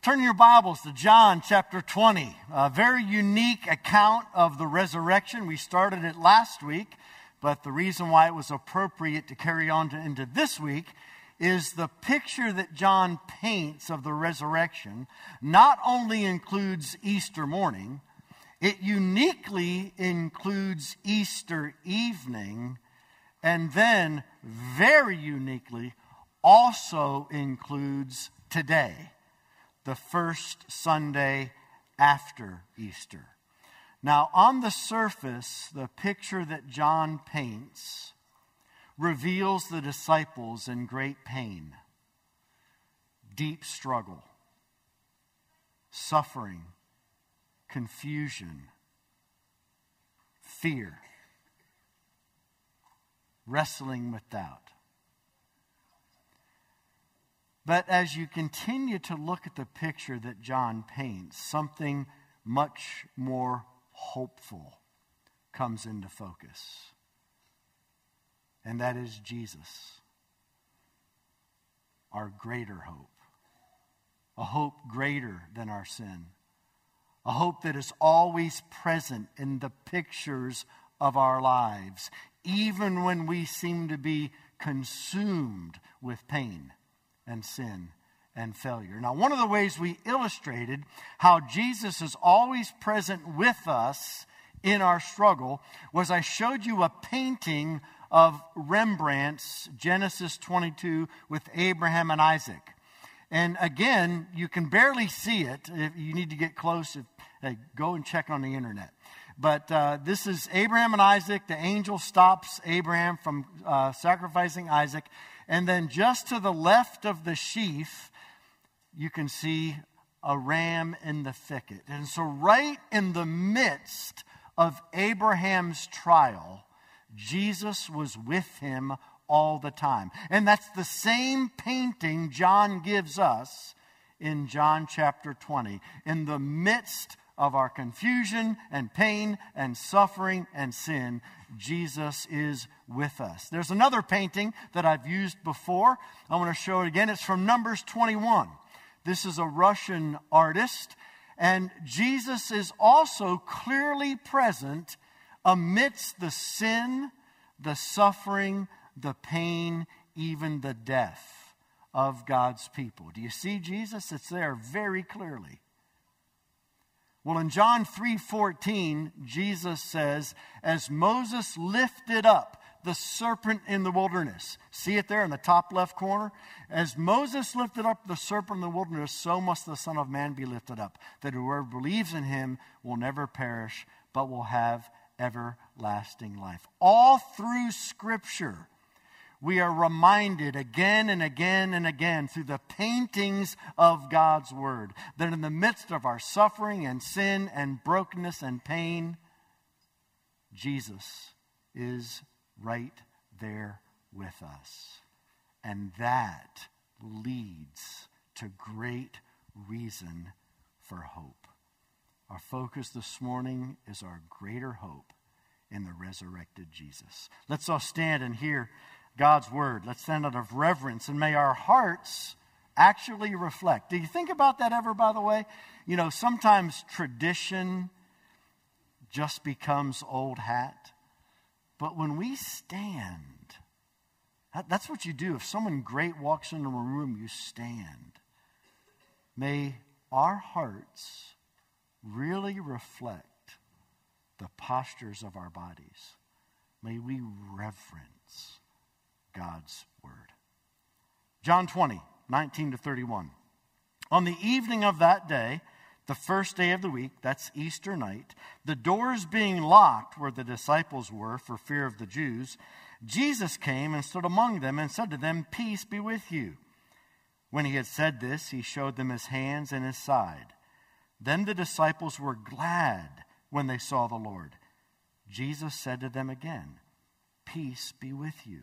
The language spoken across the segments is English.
Turn your Bibles to John chapter 20, a very unique account of the resurrection. We started it last week, but the reason why it was appropriate to carry on to, into this week is the picture that John paints of the resurrection not only includes Easter morning, it uniquely includes Easter evening, and then very uniquely also includes today the first Sunday after Easter. Now, on the surface, the picture that John paints reveals the disciples in great pain, deep struggle, suffering, confusion, fear, wrestling with doubt. But as you continue to look at the picture that John paints, something much more hopeful comes into focus. And that is Jesus, our greater hope. A hope greater than our sin. A hope that is always present in the pictures of our lives, even when we seem to be consumed with pain and sin and failure. Now, one of the ways we illustrated how Jesus is always present with us in our struggle was I showed you a painting of Rembrandt's Genesis 22 with Abraham and Isaac. And again, you can barely see it. If you need to get close, if, hey, go and check on the internet. But uh, this is Abraham and Isaac. The angel stops Abraham from uh, sacrificing Isaac. And then just to the left of the sheaf, you can see a ram in the thicket. And so, right in the midst of Abraham's trial, Jesus was with him all the time. And that's the same painting John gives us in John chapter 20. In the midst of our confusion and pain and suffering and sin, Jesus is with us. There's another painting that I've used before. I want to show it again. It's from Numbers 21. This is a Russian artist, and Jesus is also clearly present amidst the sin, the suffering, the pain, even the death of God's people. Do you see Jesus? It's there very clearly. Well, in John 3:14, Jesus says, "As Moses lifted up the serpent in the wilderness." See it there in the top left corner? As Moses lifted up the serpent in the wilderness, so must the Son of Man be lifted up, that whoever believes in him will never perish, but will have everlasting life. All through scripture, we are reminded again and again and again through the paintings of God's Word that in the midst of our suffering and sin and brokenness and pain, Jesus is right there with us. And that leads to great reason for hope. Our focus this morning is our greater hope in the resurrected Jesus. Let's all stand and hear God's word. Let's stand out of reverence and may our hearts actually reflect. Do you think about that ever, by the way? You know, sometimes tradition just becomes old hat. But when we stand, that's what you do. If someone great walks into a room, you stand. May our hearts really reflect the postures of our bodies. May we reverence God's word. John 20, 19 to 31. On the evening of that day, the first day of the week, that's Easter night, the doors being locked where the disciples were for fear of the Jews, Jesus came and stood among them and said to them, Peace be with you. When he had said this, he showed them his hands and his side. Then the disciples were glad when they saw the Lord. Jesus said to them again, Peace be with you.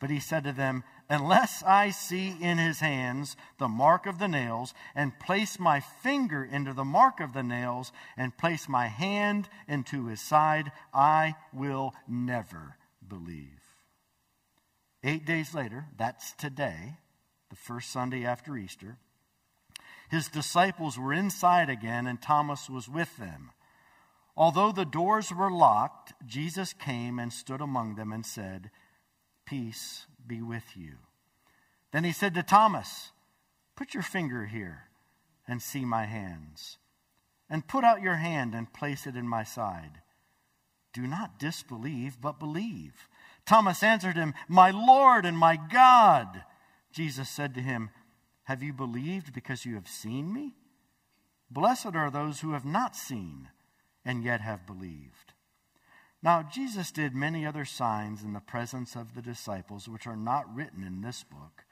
But he said to them, Unless I see in his hands the mark of the nails, and place my finger into the mark of the nails, and place my hand into his side, I will never believe. Eight days later, that's today, the first Sunday after Easter, his disciples were inside again, and Thomas was with them. Although the doors were locked, Jesus came and stood among them and said, Peace be with you. Then he said to Thomas, Put your finger here and see my hands, and put out your hand and place it in my side. Do not disbelieve, but believe. Thomas answered him, My Lord and my God. Jesus said to him, Have you believed because you have seen me? Blessed are those who have not seen and yet have believed. Now, Jesus did many other signs in the presence of the disciples, which are not written in this book,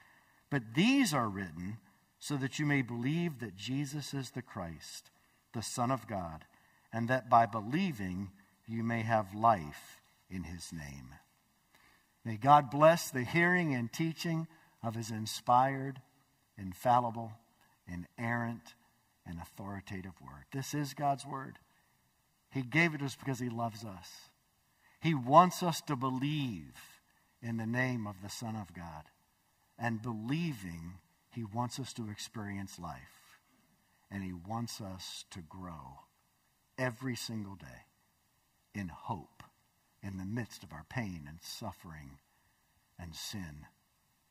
but these are written so that you may believe that Jesus is the Christ, the Son of God, and that by believing you may have life in his name. May God bless the hearing and teaching of his inspired, infallible, inerrant, and authoritative word. This is God's word. He gave it to us because he loves us. He wants us to believe in the name of the Son of God. And believing, He wants us to experience life. And He wants us to grow every single day in hope in the midst of our pain and suffering and sin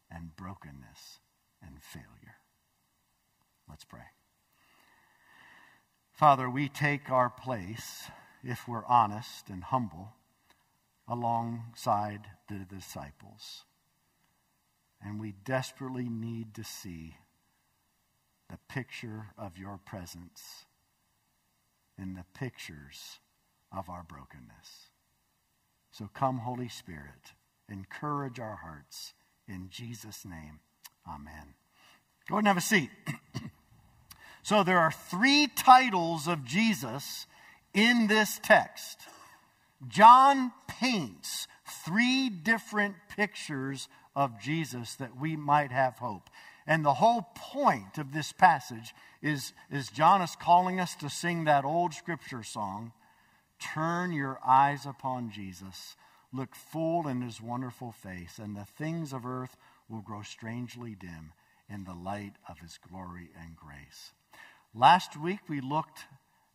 and brokenness and failure. Let's pray. Father, we take our place, if we're honest and humble alongside the disciples. And we desperately need to see the picture of your presence in the pictures of our brokenness. So come, Holy Spirit, encourage our hearts. In Jesus' name, amen. Go ahead and have a seat. so there are three titles of Jesus in this text. John paints three different pictures of Jesus that we might have hope. And the whole point of this passage is, is John is calling us to sing that old scripture song Turn your eyes upon Jesus, look full in his wonderful face, and the things of earth will grow strangely dim in the light of his glory and grace. Last week we looked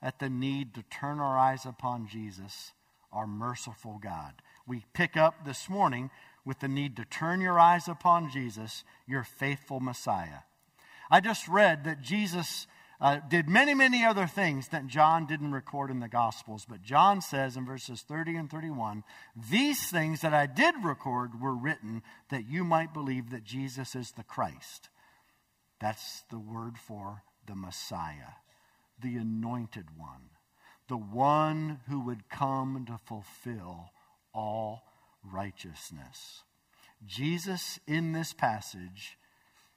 at the need to turn our eyes upon Jesus our merciful God. We pick up this morning with the need to turn your eyes upon Jesus, your faithful Messiah. I just read that Jesus uh, did many, many other things that John didn't record in the Gospels, but John says in verses 30 and 31 These things that I did record were written that you might believe that Jesus is the Christ. That's the word for the Messiah, the anointed one the one who would come to fulfill all righteousness. Jesus, in this passage,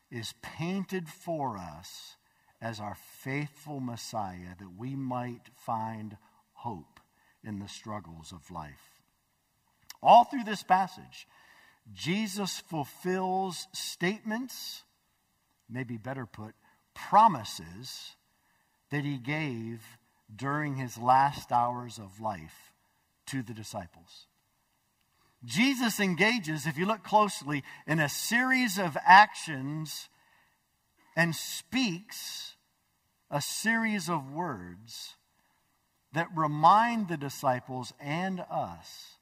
is painted for us as our faithful Messiah that we might find hope in the struggles of life. All through this passage, Jesus fulfills statements, maybe better put, promises that he gave during his last hours of life to the disciples. Jesus engages, if you look closely, in a series of actions and speaks a series of words that remind the disciples and us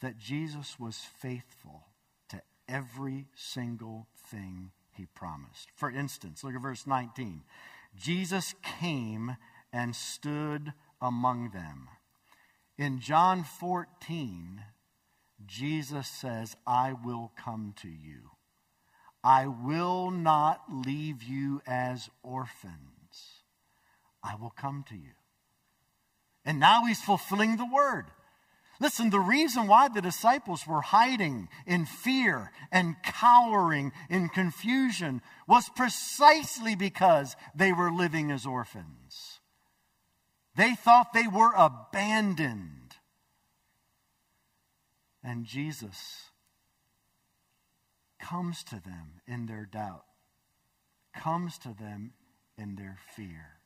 that Jesus was faithful to every single thing he promised. For instance, look at verse 19. Jesus came and stood among them. In John 14, Jesus says, I will come to you. I will not leave you as orphans. I will come to you. And now he's fulfilling the word. Listen, the reason why the disciples were hiding in fear and cowering in confusion was precisely because they were living as orphans. They thought they were abandoned. And Jesus comes to them in their doubt, comes to them in their fear.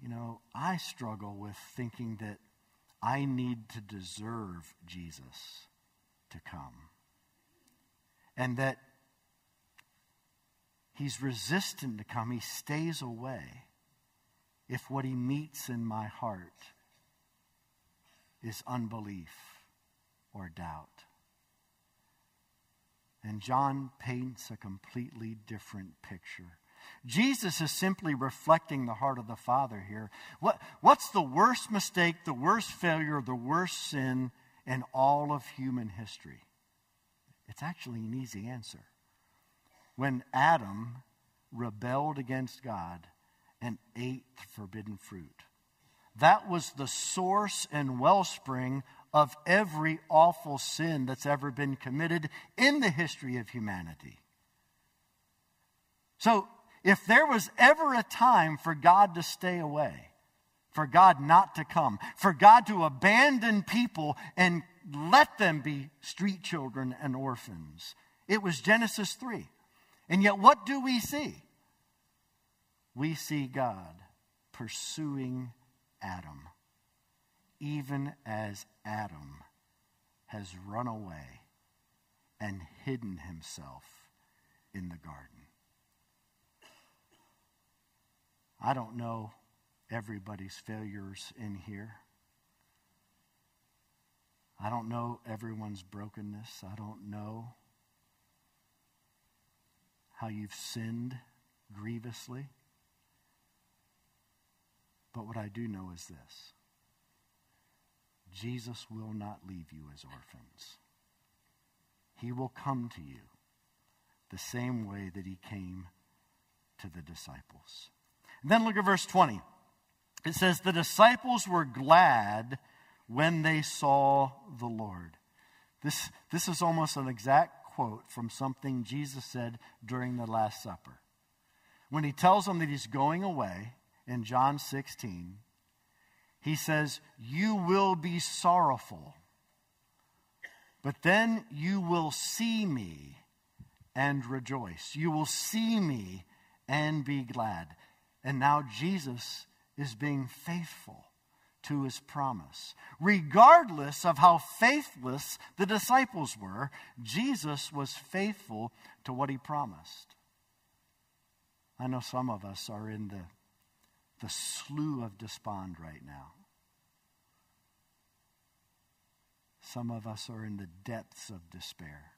You know, I struggle with thinking that I need to deserve Jesus to come. And that he's resistant to come, he stays away if what he meets in my heart is unbelief or doubt. And John paints a completely different picture. Jesus is simply reflecting the heart of the Father here. What, what's the worst mistake, the worst failure, the worst sin in all of human history? It's actually an easy answer. When Adam rebelled against God and ate the forbidden fruit, that was the source and wellspring of every awful sin that's ever been committed in the history of humanity. So, if there was ever a time for God to stay away, for God not to come, for God to abandon people and let them be street children and orphans, it was Genesis 3. And yet, what do we see? We see God pursuing Adam, even as Adam has run away and hidden himself in the garden. I don't know everybody's failures in here. I don't know everyone's brokenness. I don't know how you've sinned grievously. But what I do know is this Jesus will not leave you as orphans. He will come to you the same way that he came to the disciples. Then look at verse 20. It says, The disciples were glad when they saw the Lord. This, this is almost an exact quote from something Jesus said during the Last Supper. When he tells them that he's going away in John 16, he says, You will be sorrowful, but then you will see me and rejoice. You will see me and be glad. And now Jesus is being faithful to his promise. Regardless of how faithless the disciples were, Jesus was faithful to what he promised. I know some of us are in the, the slough of despond right now. Some of us are in the depths of despair,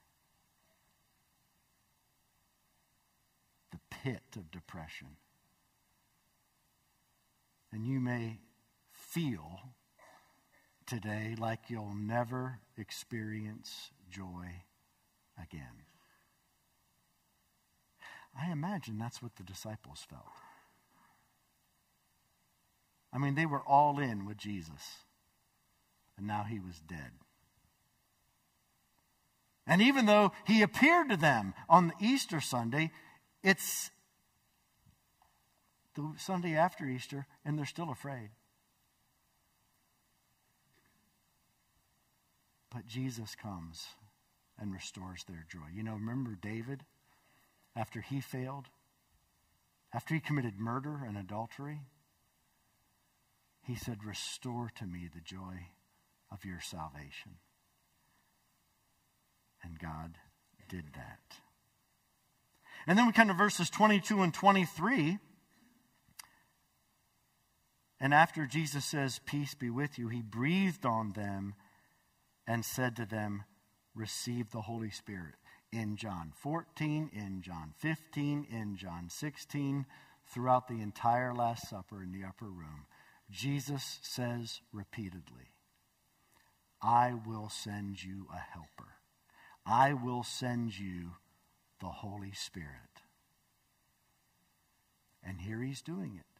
the pit of depression. And you may feel today like you'll never experience joy again. I imagine that's what the disciples felt. I mean, they were all in with Jesus, and now he was dead. And even though he appeared to them on the Easter Sunday, it's the Sunday after Easter, and they're still afraid. But Jesus comes and restores their joy. You know, remember David after he failed? After he committed murder and adultery? He said, Restore to me the joy of your salvation. And God did that. And then we come to verses 22 and 23. And after Jesus says, Peace be with you, he breathed on them and said to them, Receive the Holy Spirit. In John 14, in John 15, in John 16, throughout the entire Last Supper in the upper room, Jesus says repeatedly, I will send you a helper. I will send you the Holy Spirit. And here he's doing it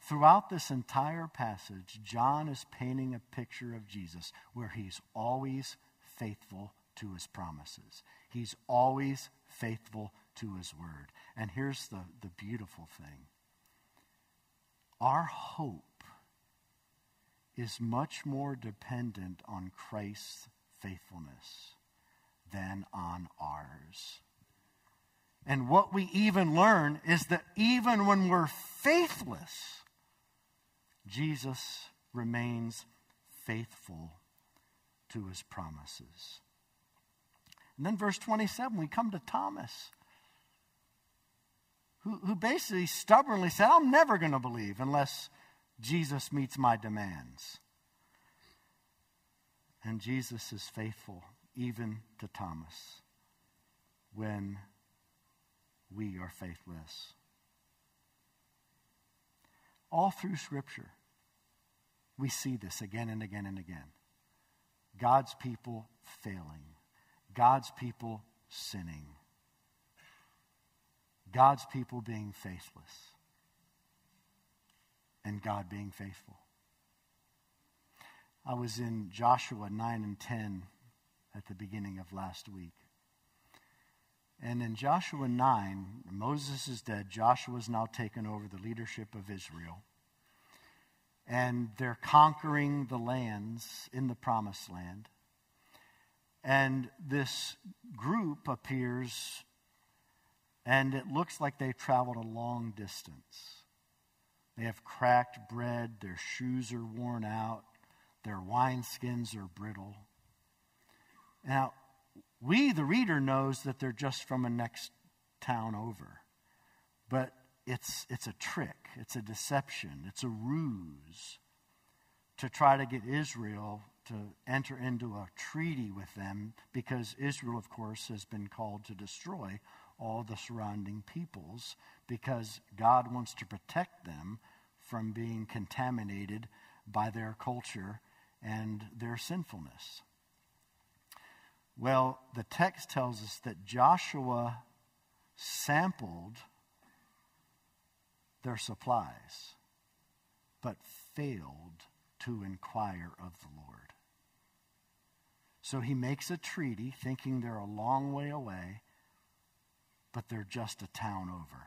Throughout this entire passage, John is painting a picture of Jesus where he's always faithful to his promises. He's always faithful to his word. And here's the, the beautiful thing our hope is much more dependent on Christ's faithfulness than on ours. And what we even learn is that even when we're faithless, Jesus remains faithful to his promises. And then, verse 27, we come to Thomas, who, who basically stubbornly said, I'm never going to believe unless Jesus meets my demands. And Jesus is faithful even to Thomas when we are faithless. All through Scripture, we see this again and again and again. God's people failing, God's people sinning, God's people being faithless, and God being faithful. I was in Joshua 9 and 10 at the beginning of last week. And in Joshua 9, Moses is dead. Joshua has now taken over the leadership of Israel. And they're conquering the lands in the promised land. And this group appears, and it looks like they've traveled a long distance. They have cracked bread, their shoes are worn out, their wineskins are brittle. Now, we, the reader, knows that they're just from a next town over. But it's, it's a trick, it's a deception, it's a ruse to try to get Israel to enter into a treaty with them because Israel, of course, has been called to destroy all the surrounding peoples because God wants to protect them from being contaminated by their culture and their sinfulness. Well, the text tells us that Joshua sampled their supplies, but failed to inquire of the Lord. So he makes a treaty thinking they're a long way away, but they're just a town over.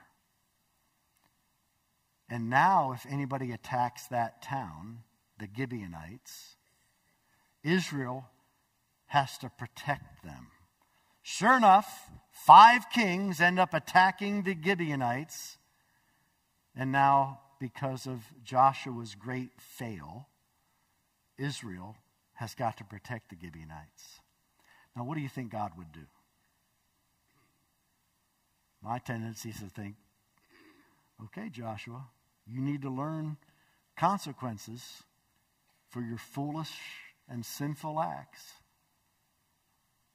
And now, if anybody attacks that town, the Gibeonites, Israel has to protect them. Sure enough, five kings end up attacking the Gibeonites. And now, because of Joshua's great fail, Israel has got to protect the Gibeonites. Now, what do you think God would do? My tendency is to think, okay, Joshua, you need to learn consequences for your foolish and sinful acts.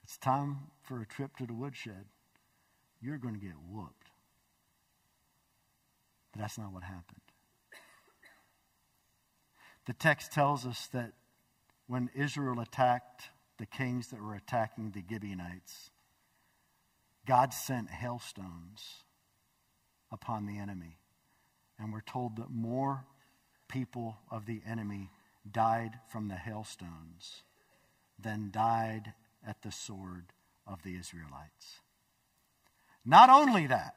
It's time for a trip to the woodshed. You're going to get whooped. But that's not what happened. The text tells us that when Israel attacked the kings that were attacking the Gibeonites, God sent hailstones upon the enemy. And we're told that more people of the enemy died from the hailstones than died at the sword of the Israelites. Not only that,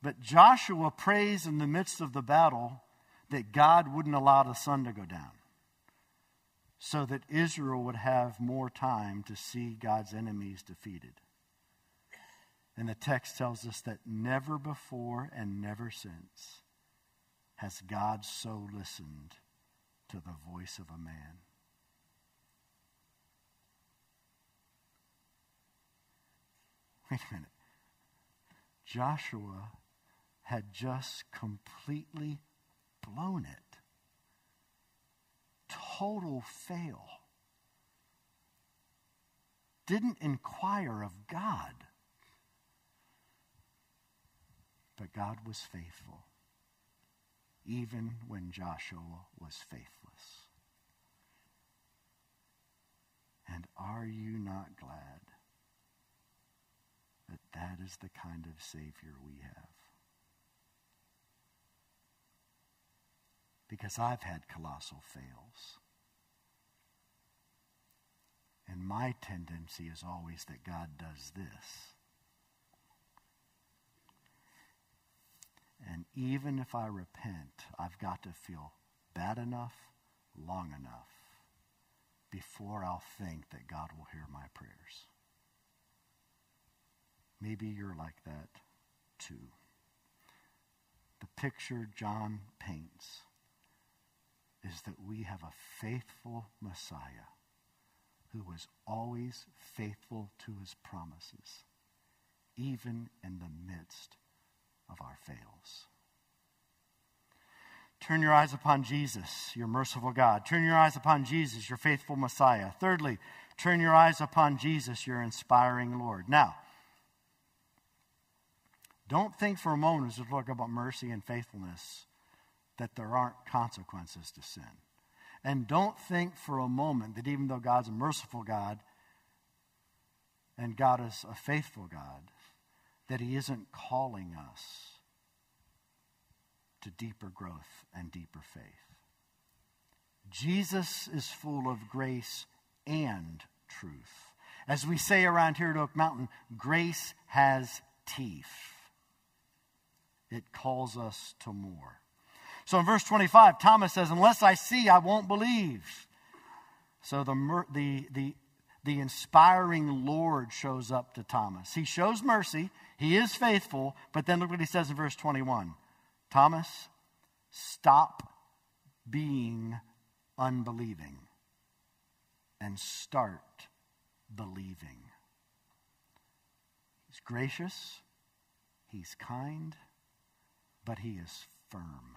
but Joshua prays in the midst of the battle that God wouldn't allow the sun to go down so that Israel would have more time to see God's enemies defeated. And the text tells us that never before and never since has God so listened to the voice of a man. Wait a minute. Joshua had just completely blown it. Total fail. Didn't inquire of God. But God was faithful, even when Joshua was faithless. And are you not glad? that that is the kind of Savior we have. because I've had colossal fails. And my tendency is always that God does this. And even if I repent, I've got to feel bad enough, long enough, before I'll think that God will hear my prayers. Maybe you're like that too. The picture John paints is that we have a faithful Messiah who was always faithful to his promises, even in the midst of our fails. Turn your eyes upon Jesus, your merciful God. Turn your eyes upon Jesus, your faithful Messiah. Thirdly, turn your eyes upon Jesus, your inspiring Lord. Now, don't think for a moment as we talk about mercy and faithfulness that there aren't consequences to sin. And don't think for a moment that even though God's a merciful God and God is a faithful God, that He isn't calling us to deeper growth and deeper faith. Jesus is full of grace and truth. As we say around here at Oak Mountain, grace has teeth. It calls us to more. So in verse 25, Thomas says, Unless I see, I won't believe. So the, the, the, the inspiring Lord shows up to Thomas. He shows mercy, he is faithful, but then look what he says in verse 21 Thomas, stop being unbelieving and start believing. He's gracious, he's kind, but he is firm.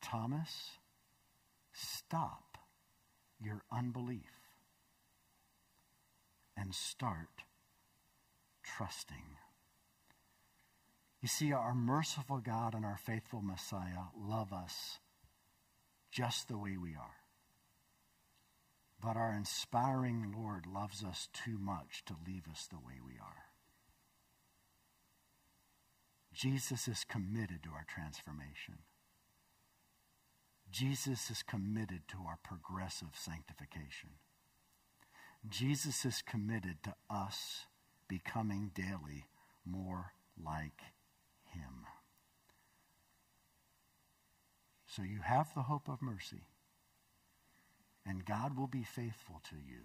Thomas, stop your unbelief and start trusting. You see, our merciful God and our faithful Messiah love us just the way we are. But our inspiring Lord loves us too much to leave us the way we are. Jesus is committed to our transformation. Jesus is committed to our progressive sanctification. Jesus is committed to us becoming daily more like Him. So you have the hope of mercy, and God will be faithful to you.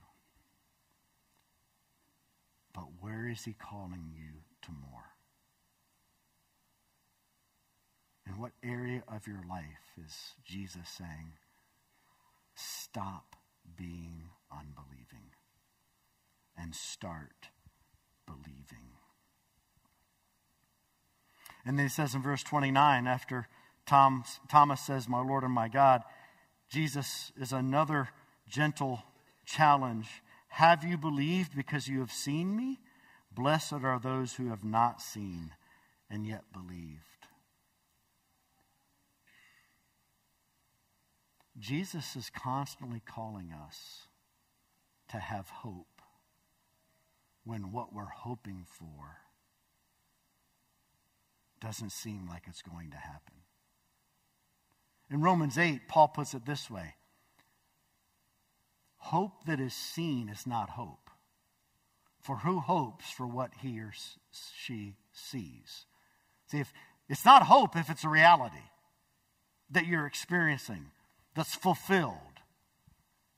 But where is He calling you to more? In what area of your life is Jesus saying, stop being unbelieving and start believing? And then he says in verse 29, after Thomas says, My Lord and my God, Jesus is another gentle challenge. Have you believed because you have seen me? Blessed are those who have not seen and yet believed. Jesus is constantly calling us to have hope when what we're hoping for doesn't seem like it's going to happen. In Romans 8, Paul puts it this way Hope that is seen is not hope. For who hopes for what he or she sees? See, if, it's not hope if it's a reality that you're experiencing that's fulfilled.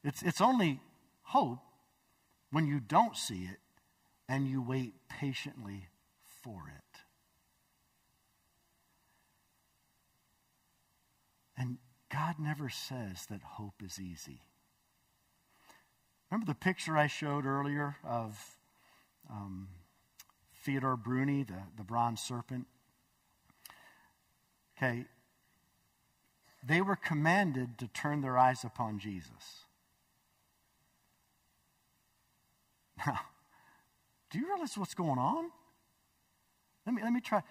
It's, it's only hope when you don't see it and you wait patiently for it. And God never says that hope is easy. Remember the picture I showed earlier of um, Theodore Bruni, the, the bronze serpent? Okay, they were commanded to turn their eyes upon Jesus. Now, do you realize what's going on? Let me, let me try.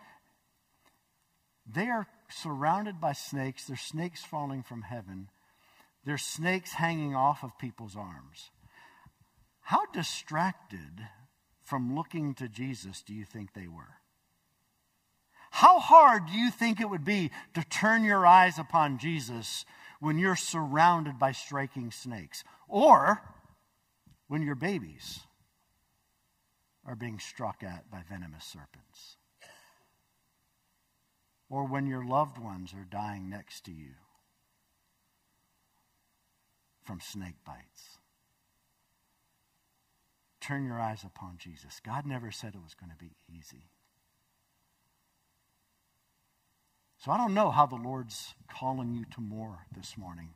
They are surrounded by snakes. There's snakes falling from heaven. There's snakes hanging off of people's arms. How distracted from looking to Jesus do you think they were? How hard do you think it would be to turn your eyes upon Jesus when you're surrounded by striking snakes? Or when you're babies are being struck at by venomous serpents? Or when your loved ones are dying next to you from snake bites? Turn your eyes upon Jesus. God never said it was going to be easy. So I don't know how the Lord's calling you to more this morning.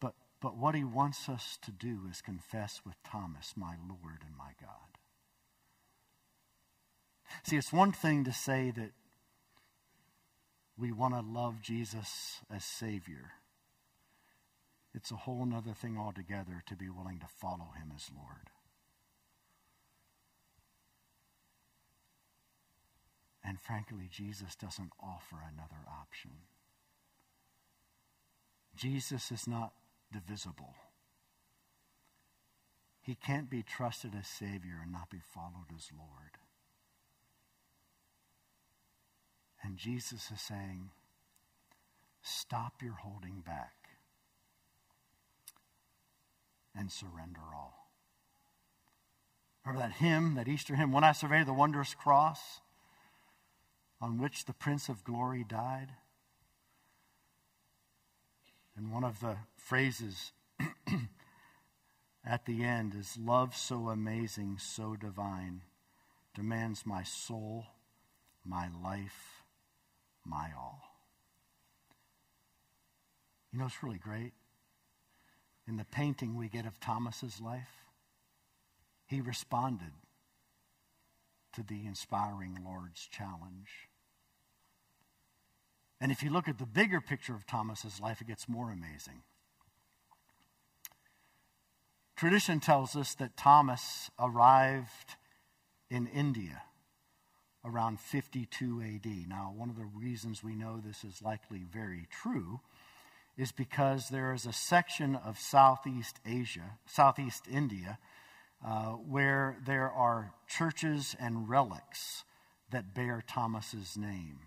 But, but what he wants us to do is confess with Thomas, my Lord and my God. See, it's one thing to say that we want to love Jesus as Savior. It's a whole other thing altogether to be willing to follow him as Lord. And frankly, Jesus doesn't offer another option. Jesus is not divisible. He can't be trusted as Savior and not be followed as Lord. And Jesus is saying, stop your holding back and surrender all. Remember that hymn, that Easter hymn, When I Survey the Wondrous Cross? on which the Prince of Glory died. And one of the phrases at the end is Love so amazing, so divine, demands my soul, my life, my all. You know, it's really great. In the painting we get of Thomas's life, he responded to the inspiring Lord's challenge. And if you look at the bigger picture of Thomas's life, it gets more amazing. Tradition tells us that Thomas arrived in India around 52 AD. Now, one of the reasons we know this is likely very true is because there is a section of Southeast Asia, Southeast India, uh, where there are churches and relics that bear Thomas's name.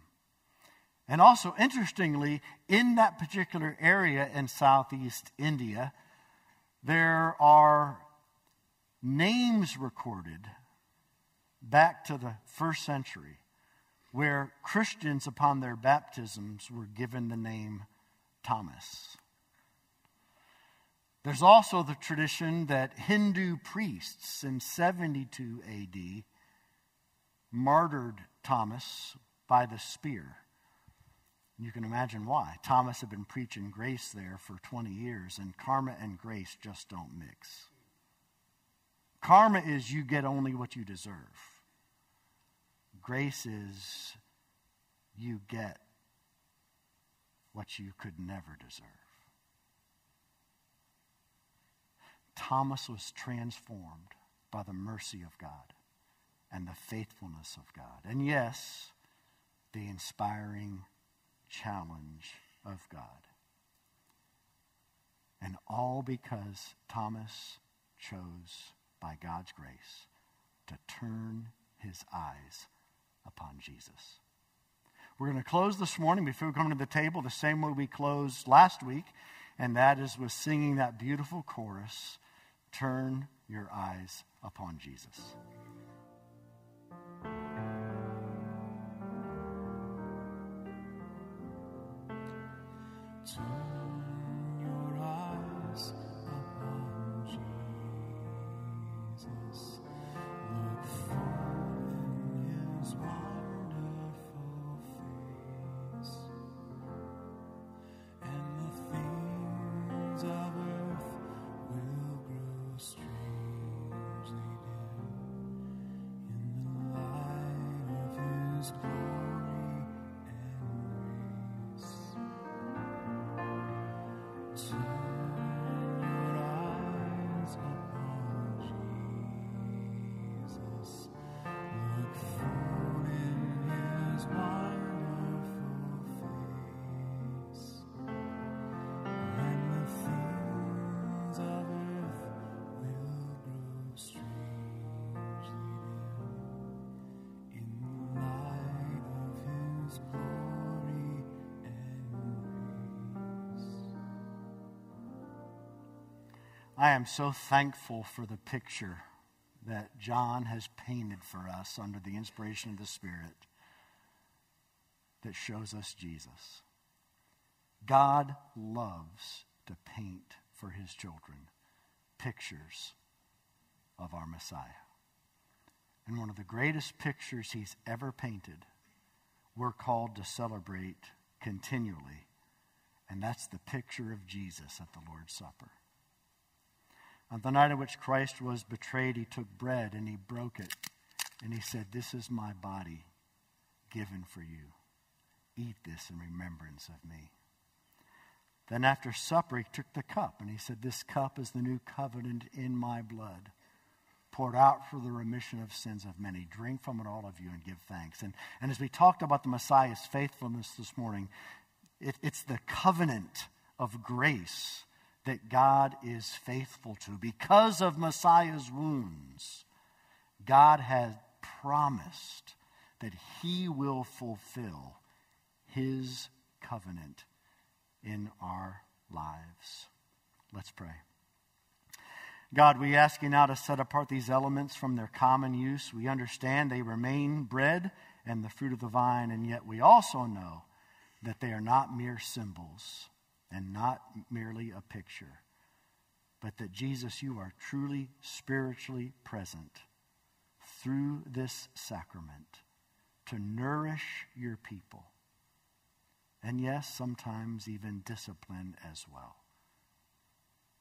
And also, interestingly, in that particular area in southeast India, there are names recorded back to the first century where Christians, upon their baptisms, were given the name Thomas. There's also the tradition that Hindu priests in 72 AD martyred Thomas by the spear. You can imagine why. Thomas had been preaching grace there for 20 years, and karma and grace just don't mix. Karma is you get only what you deserve, grace is you get what you could never deserve. Thomas was transformed by the mercy of God and the faithfulness of God. And yes, the inspiring challenge of God. And all because Thomas chose, by God's grace, to turn his eyes upon Jesus. We're going to close this morning before we come to the table the same way we closed last week, and that is with singing that beautiful chorus Turn Your Eyes Upon Jesus. Turn I am so thankful for the picture that John has painted for us under the inspiration of the Spirit that shows us Jesus. God loves to paint for his children pictures of our Messiah. And one of the greatest pictures he's ever painted we're called to celebrate continually. And that's the picture of Jesus at the Lord's Supper. On the night in which Christ was betrayed, he took bread and he broke it. And he said, This is my body given for you. Eat this in remembrance of me. Then after supper, he took the cup and he said, This cup is the new covenant in my blood, poured out for the remission of sins of many. Drink from it, all of you, and give thanks. And, and as we talked about the Messiah's faithfulness this morning, it, it's the covenant of grace that God is faithful to. Because of Messiah's wounds, God has promised that he will fulfill his covenant in our lives. Let's pray. God, we ask you now to set apart these elements from their common use. We understand they remain bread and the fruit of the vine, and yet we also know that they are not mere symbols and not merely a picture, but that Jesus, you are truly spiritually present through this sacrament to nourish your people and yes, sometimes even discipline as well.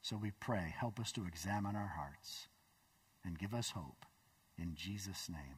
So we pray, help us to examine our hearts and give us hope. In Jesus' name.